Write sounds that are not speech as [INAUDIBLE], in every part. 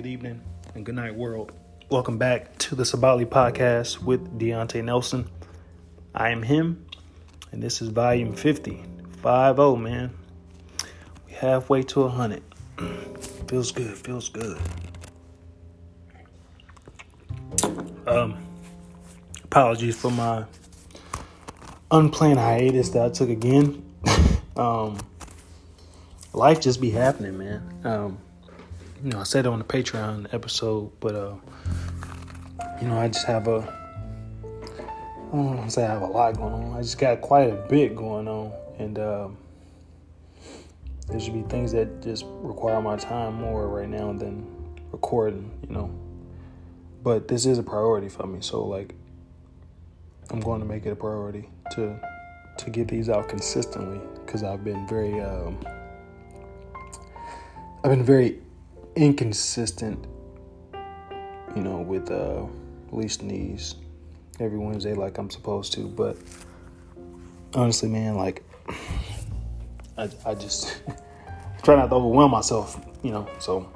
good evening, and good night, world. Welcome back to the Sabali podcast with Deontay Nelson. I am him, and this is volume 50. 5 man. We halfway to 100. [CLEARS THROAT] feels good, feels good. Um, apologies for my unplanned hiatus that I took again. [LAUGHS] um, life just be happening, man. Um, you know, I said it on the Patreon episode, but uh, you know, I just have a I don't want to say I have a lot going on. I just got quite a bit going on, and um, there should be things that just require my time more right now than recording. You know, but this is a priority for me, so like, I'm going to make it a priority to to get these out consistently because I've been very um, I've been very inconsistent, you know, with uh, releasing these every Wednesday like I'm supposed to. But honestly, man, like I, I just [LAUGHS] try not to overwhelm myself, you know. So,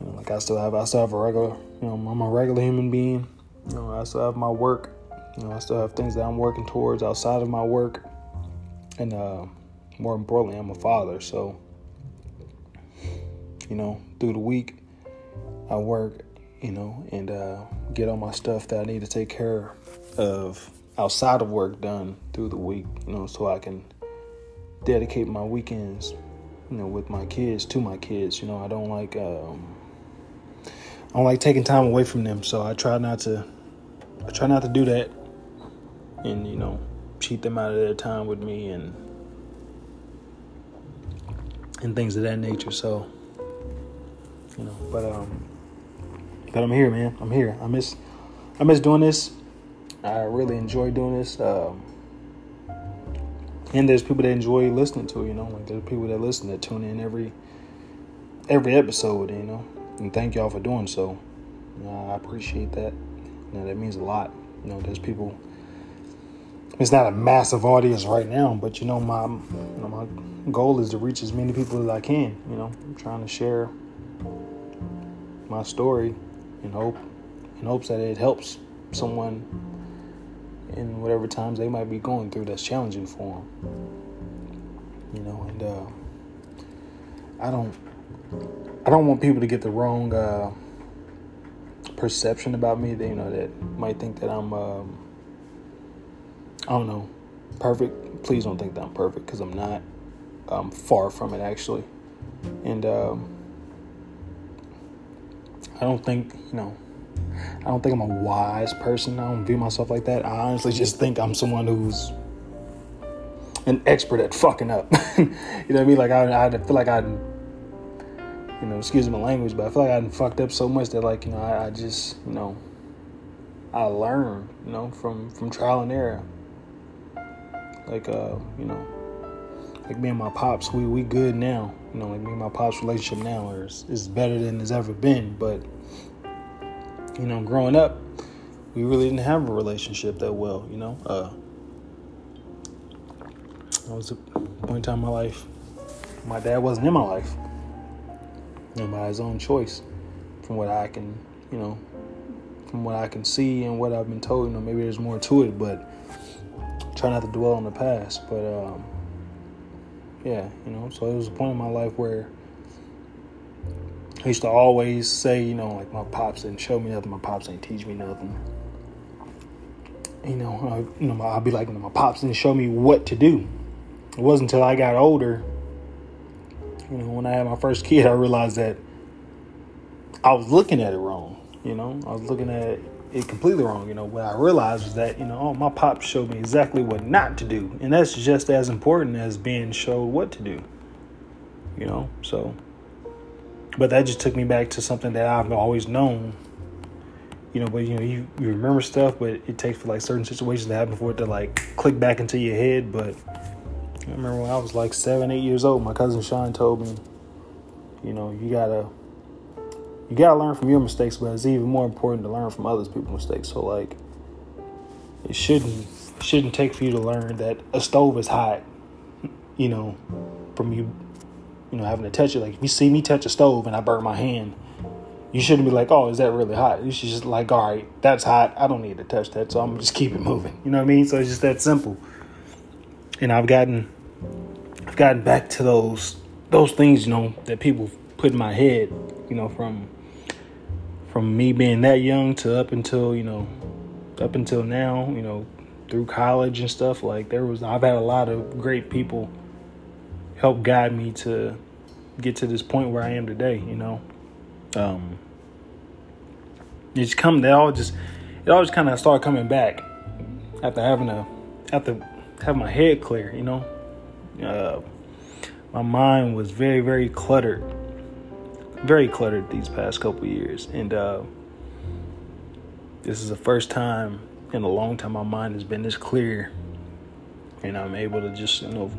you know, like I still have, I still have a regular, you know, I'm a regular human being. You know, I still have my work. You know, I still have things that I'm working towards outside of my work, and uh, more importantly, I'm a father. So you know, through the week. I work, you know, and uh, get all my stuff that I need to take care of outside of work done through the week, you know, so I can dedicate my weekends, you know, with my kids to my kids. You know, I don't like um, I don't like taking time away from them, so I try not to I try not to do that and, you know, cheat them out of their time with me and and things of that nature. So you know. But um, but I'm here, man. I'm here. I miss I miss doing this. I really enjoy doing this. Um, and there's people that enjoy listening to, it, you know, like there's people that listen that tune in every every episode, you know. And thank y'all for doing so. I appreciate that. You know, that means a lot. You know, there's people. It's not a massive audience right now, but you know, my you know, my goal is to reach as many people as I can. You know, I'm trying to share my story in hope in hopes that it helps someone in whatever times they might be going through that's challenging for them. You know, and uh, I don't I don't want people to get the wrong uh, perception about me. That you know that might think that I'm um, I don't know perfect. Please don't think that I'm perfect because I'm not. I'm far from it actually, and. Um, I don't think, you know, I don't think I'm a wise person. I don't view myself like that. I honestly just think I'm someone who's an expert at fucking up. [LAUGHS] you know what I mean? Like I, I feel like I, you know, excuse my language, but I feel like I fucked up so much that like you know I, I just you know I learned you know from from trial and error. Like uh you know like me and my pops, we we good now. You know, like me and my pops' relationship now is is better than it's ever been. But you know, growing up, we really didn't have a relationship that well. You know, uh, I was a point in time in my life. My dad wasn't in my life, and by his own choice, from what I can, you know, from what I can see and what I've been told. You know, maybe there's more to it, but try not to dwell on the past. But um, yeah, you know. So it was a point in my life where I used to always say, you know, like my pops didn't show me nothing, my pops didn't teach me nothing. You know, I, you know, I'll be like, my pops didn't show me what to do. It wasn't until I got older, you know, when I had my first kid, I realized that I was looking at it wrong. You know, I was looking at it completely wrong. You know, what I realized was that, you know, oh, my pop showed me exactly what not to do. And that's just as important as being showed what to do. You know, so, but that just took me back to something that I've always known. You know, but you know, you, you remember stuff, but it takes for like certain situations to happen for it to like click back into your head. But I remember when I was like seven, eight years old, my cousin Sean told me, you know, you gotta you gotta learn from your mistakes, but it's even more important to learn from others people's mistakes. So like, it shouldn't shouldn't take for you to learn that a stove is hot. You know, from you, you know, having to touch it. Like if you see me touch a stove and I burn my hand, you shouldn't be like, oh, is that really hot? You should just like, all right, that's hot. I don't need to touch that, so I'm just keep it moving. You know what I mean? So it's just that simple. And I've gotten, I've gotten back to those those things, you know, that people put in my head, you know, from from me being that young to up until you know, up until now, you know, through college and stuff. Like there was, I've had a lot of great people help guide me to get to this point where I am today. You know, um, it's come. They all just it all just kind of started coming back after having a after having my head clear. You know, uh, my mind was very very cluttered, very cluttered these past couple years, and uh, this is the first time in a long time my mind has been this clear, and I'm able to just you know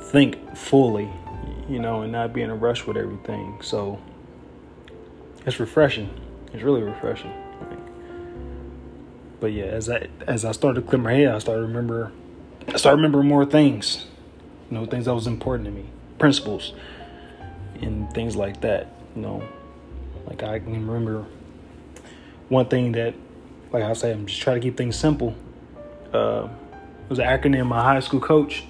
think fully, you know, and not be in a rush with everything. So it's refreshing. It's really refreshing. But yeah, as I as I started to clear my head, I started to remember I started remembering more things. You know, things that was important to me. Principles and things like that. You know. Like I can remember one thing that like I say, I'm just trying to keep things simple. Uh, it was an acronym my high school coach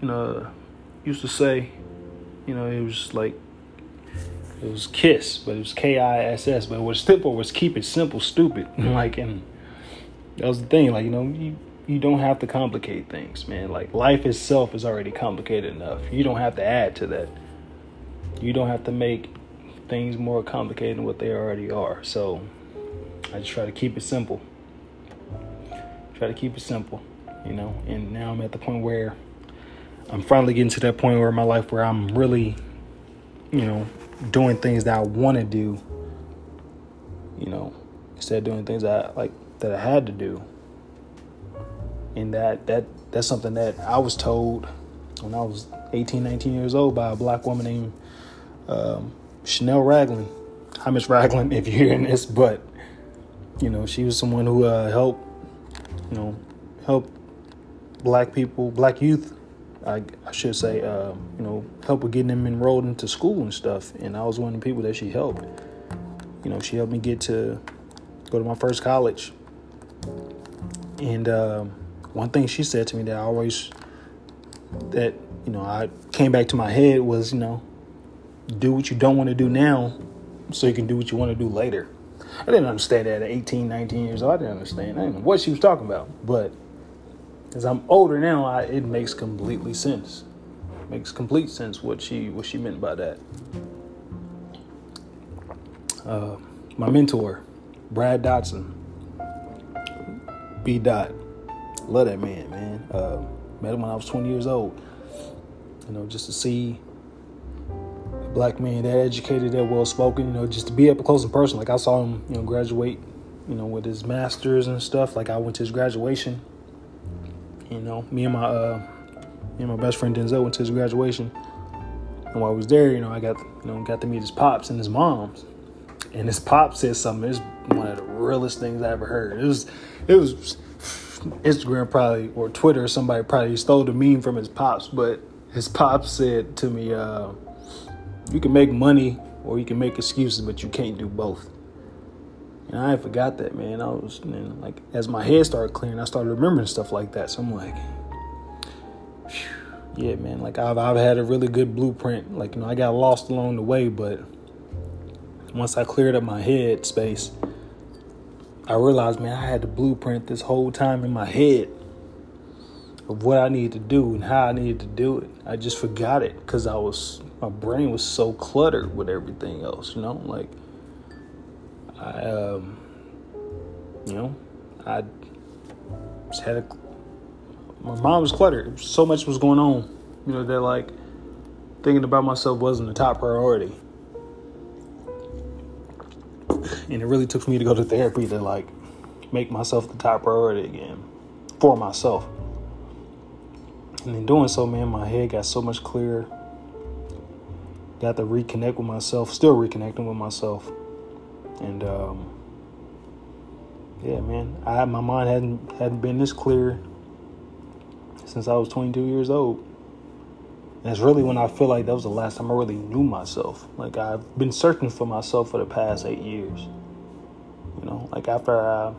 you know used to say, you know, it was like it was Kiss, but it was K I S S. But what stood for was keep it simple, stupid. [LAUGHS] like, and that was the thing. Like, you know, you you don't have to complicate things, man. Like life itself is already complicated enough. You don't have to add to that. You don't have to make things more complicated than what they already are. So I just try to keep it simple. Try to keep it simple, you know. And now I'm at the point where I'm finally getting to that point where in my life where I'm really, you know, doing things that I want to do, you know, instead of doing things that I, like that I had to do. And that that that's something that I was told when I was 18, 19 years old by a black woman named um, Chanel Ragland. Hi, Miss Ragland, [LAUGHS] if you're hearing this, but you know, she was someone who uh, helped, you know, help black people, black youth I, I should say, uh, you know, help with getting them enrolled into school and stuff. And I was one of the people that she helped. You know, she helped me get to go to my first college. And uh, one thing she said to me that I always, that, you know, I came back to my head was, you know, do what you don't want to do now so you can do what you want to do later. I didn't understand that at 18, 19 years old. I didn't understand. I didn't know what she was talking about. But as I'm older now, I, it makes completely sense. It makes complete sense what she what she meant by that. Uh, my mentor, Brad Dotson, B. Dot, love that man, man. Uh, met him when I was 20 years old. You know, just to see black man that educated, that well spoken. You know, just to be up close and personal. Like I saw him, you know, graduate. You know, with his masters and stuff. Like I went to his graduation you know, me and my uh, me and my best friend Denzel went to his graduation, and while I was there, you know, I got you know got to meet his pops and his moms, and his pop said something. It's one of the realest things I ever heard. It was it was Instagram probably or Twitter. Somebody probably stole the meme from his pops, but his pops said to me, uh, "You can make money or you can make excuses, but you can't do both." And I forgot that, man. I was like, as my head started clearing, I started remembering stuff like that. So I'm like, yeah, man. Like I've I've had a really good blueprint. Like you know, I got lost along the way, but once I cleared up my head space, I realized, man, I had the blueprint this whole time in my head of what I needed to do and how I needed to do it. I just forgot it because I was my brain was so cluttered with everything else. You know, like I, um, you know, I just had a. My mind was cluttered. So much was going on, you know, that like thinking about myself wasn't the top priority. And it really took me to go to therapy to like make myself the top priority again for myself. And in doing so, man, my head got so much clearer. Got to reconnect with myself, still reconnecting with myself. And um, yeah, man, I my mind hadn't hadn't been this clear since I was 22 years old. And it's really when I feel like that was the last time I really knew myself. Like I've been searching for myself for the past eight years. You know, like after I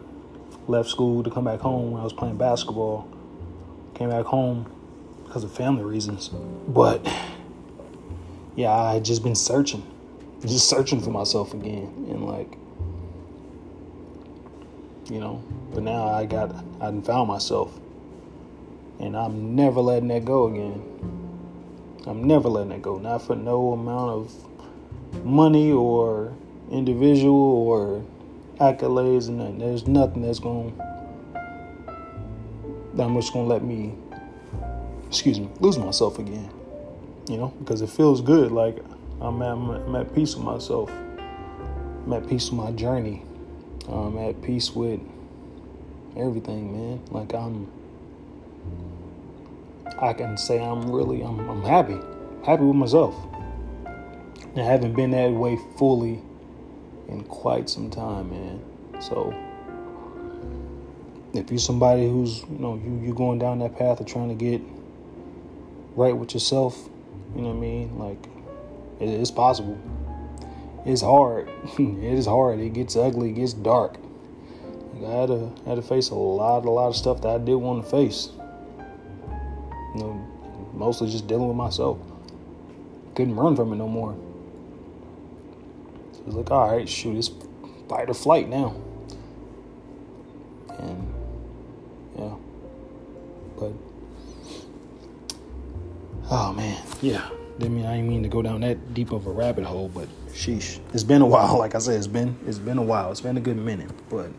left school to come back home when I was playing basketball, came back home because of family reasons. But yeah, I just been searching, just searching for myself again, and like, you know. But now I got, I found myself, and I'm never letting that go again. I'm never letting that go. Not for no amount of money or individual or accolades and nothing. There's nothing that's going that I'm just gonna let me excuse me lose myself again. You know, because it feels good. Like I'm at, I'm at peace with myself. I'm at peace with my journey. I'm at peace with everything, man. Like I'm I can say I'm really I'm I'm happy. Happy with myself. I haven't been that way fully in quite some time, man. So if you're somebody who's you know you you going down that path of trying to get right with yourself, you know what I mean? Like it, it's possible. It's hard. [LAUGHS] it is hard. It gets ugly. It gets dark. I had to I had to face a lot a lot of stuff that I did want to face. You know, mostly just dealing with myself. Couldn't run from it no more. So it's like, all right, shoot, it's fight or flight now. And yeah, but oh man, yeah. Didn't mean I didn't mean to go down that deep of a rabbit hole, but sheesh, it's been a while. [LAUGHS] Like I said, it's been it's been a while. It's been a good minute, but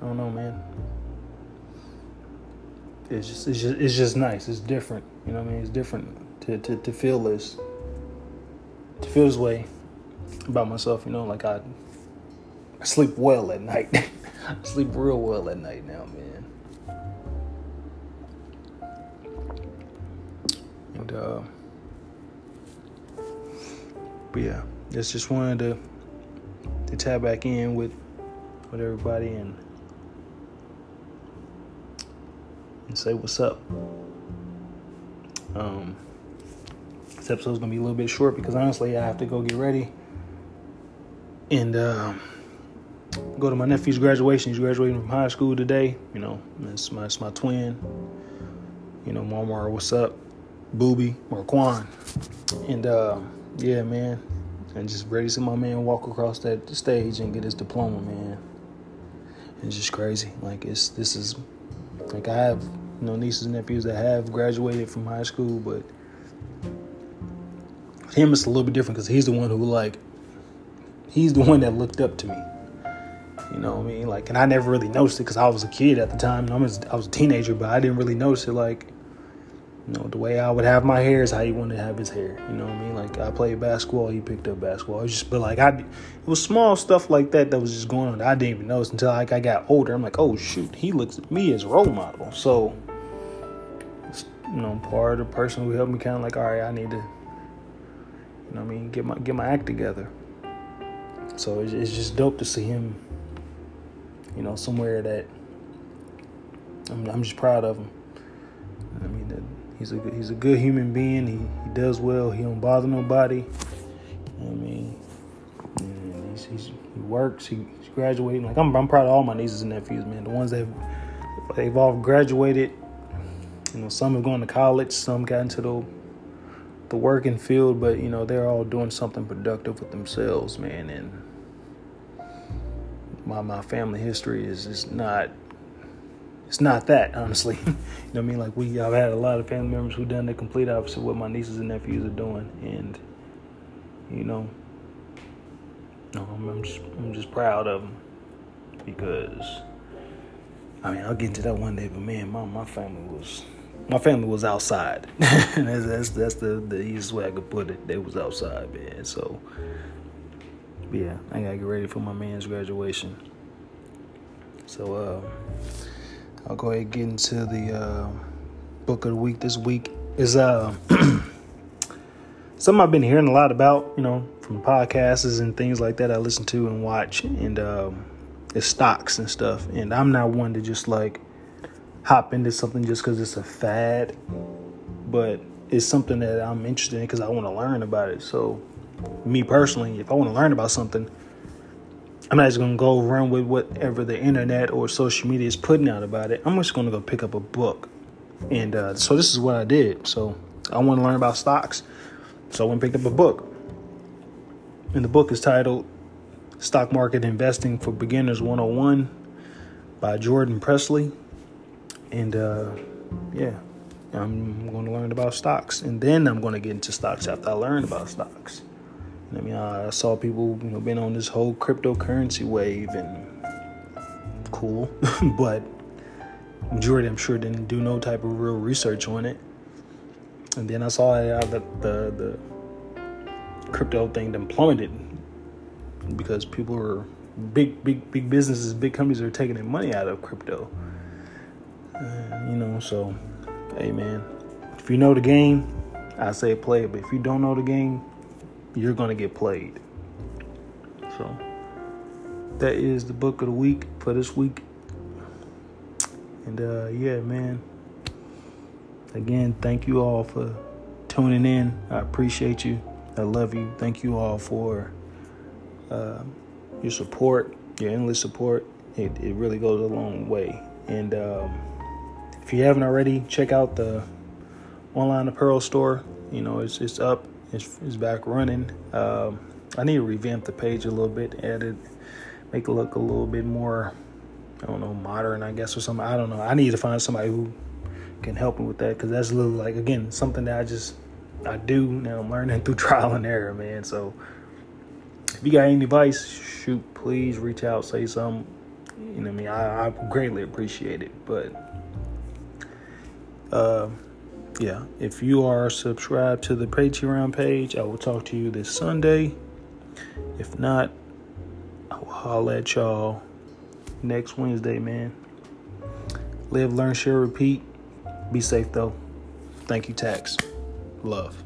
I don't know, man. It's just it's just it's just nice. It's different. You know what I mean? It's different to to, to feel this to feel this way about myself. You know, like I I sleep well at night. [LAUGHS] I sleep real well at night now, man. Uh but yeah, just just wanted to to tap back in with with everybody and and say what's up. Um, this episode's gonna be a little bit short because honestly, I have to go get ready and uh, go to my nephew's graduation. He's graduating from high school today. You know, it's my it's my twin. You know, Marmar, what's up, Booby, Marquan, and uh, yeah, man, and just ready to see my man walk across that stage and get his diploma, man. It's just crazy. Like it's this is like I have you know nieces and nephews that have graduated from high school, but him it's a little bit different because he's the one who like he's the [LAUGHS] one that looked up to me. You know what I mean? Like, and I never really noticed it because I was a kid at the time. I was I was a teenager, but I didn't really notice it. Like, you know, the way I would have my hair is how he wanted to have his hair. You know what I mean? Like, I played basketball, he picked up basketball. Just, but like, I, it was small stuff like that that was just going on. I didn't even notice until like I got older. I'm like, oh shoot, he looks at me as a role model. So, you know, part of the person who helped me kind of like, all right, I need to, you know, what I mean, get my get my act together. So it's, it's just dope to see him, you know, somewhere that I'm, I'm just proud of him. He's a he's a good human being. He he does well. He don't bother nobody. I mean, he's, he's, he works. He, he's graduating. Like I'm I'm proud of all my nieces and nephews, man. The ones that they've all graduated. You know, some have gone to college. Some got into the the working field, but you know they're all doing something productive with themselves, man. And my my family history is is not it's not that honestly. [LAUGHS] you know what I mean? Like we I've had a lot of family members who done the complete opposite of what my nieces and nephews are doing, and you know, I'm, just I'm just proud of them because I mean I'll get into that one day, but man, my my family was my family was outside. [LAUGHS] that's, that's that's the the easiest way I could put it. They was outside, man. So yeah, I gotta get ready for my man's graduation. So uh, I'll go ahead and get into the uh, book of the week. This week is uh, [CLEARS THROAT] something I've been hearing a lot about, you know, from podcasts and things like that. I listen to and watch, and um, it's stocks and stuff. And I'm not one to just like hop into something just because it's a fad, but it's something that I'm interested in because I want to learn about it. So, me personally, if I want to learn about something, I'm not just gonna go run with whatever the internet or social media is putting out about it. I'm just gonna go pick up a book, and uh, so this is what I did. So I want to learn about stocks, so I went and picked up a book, and the book is titled "Stock Market Investing for Beginners 101" by Jordan Priesley, and uh, yeah, I'm going to learn about stocks, and then I'm going to get into stocks after I learn about stocks. I mean, I saw people, you know, been on this whole cryptocurrency wave and cool, [LAUGHS] but majority, I'm sure, didn't do no type of real research on it. And then I saw that the, the, the crypto thing then plummeted because people are big, big, big businesses, big companies are taking their money out of crypto. Uh, you know, so hey, man, if you know the game, I say play it. But if you don't know the game, you're going to get played. So that is the book of the week for this week. And uh, yeah, man. Again, thank you all for tuning in. I appreciate you. I love you. Thank you all for uh, your support, your endless support. It, it really goes a long way. And um, if you haven't already, check out the online apparel store. You know, it's it's up is, is back running. Um, I need to revamp the page a little bit, edit, make it look a little bit more, I don't know, modern, I guess, or something. I don't know. I need to find somebody who can help me with that because that's a little like again something that I just I do now. I'm learning [LAUGHS] through trial and error, man. So if you got any advice, shoot, please reach out, say something. You know, I mean, I, I greatly appreciate it, but. Uh, yeah, if you are subscribed to the Patreon page, I will talk to you this Sunday. If not, I will holler at y'all next Wednesday, man. Live, learn, share, repeat. Be safe, though. Thank you, Tax. Love.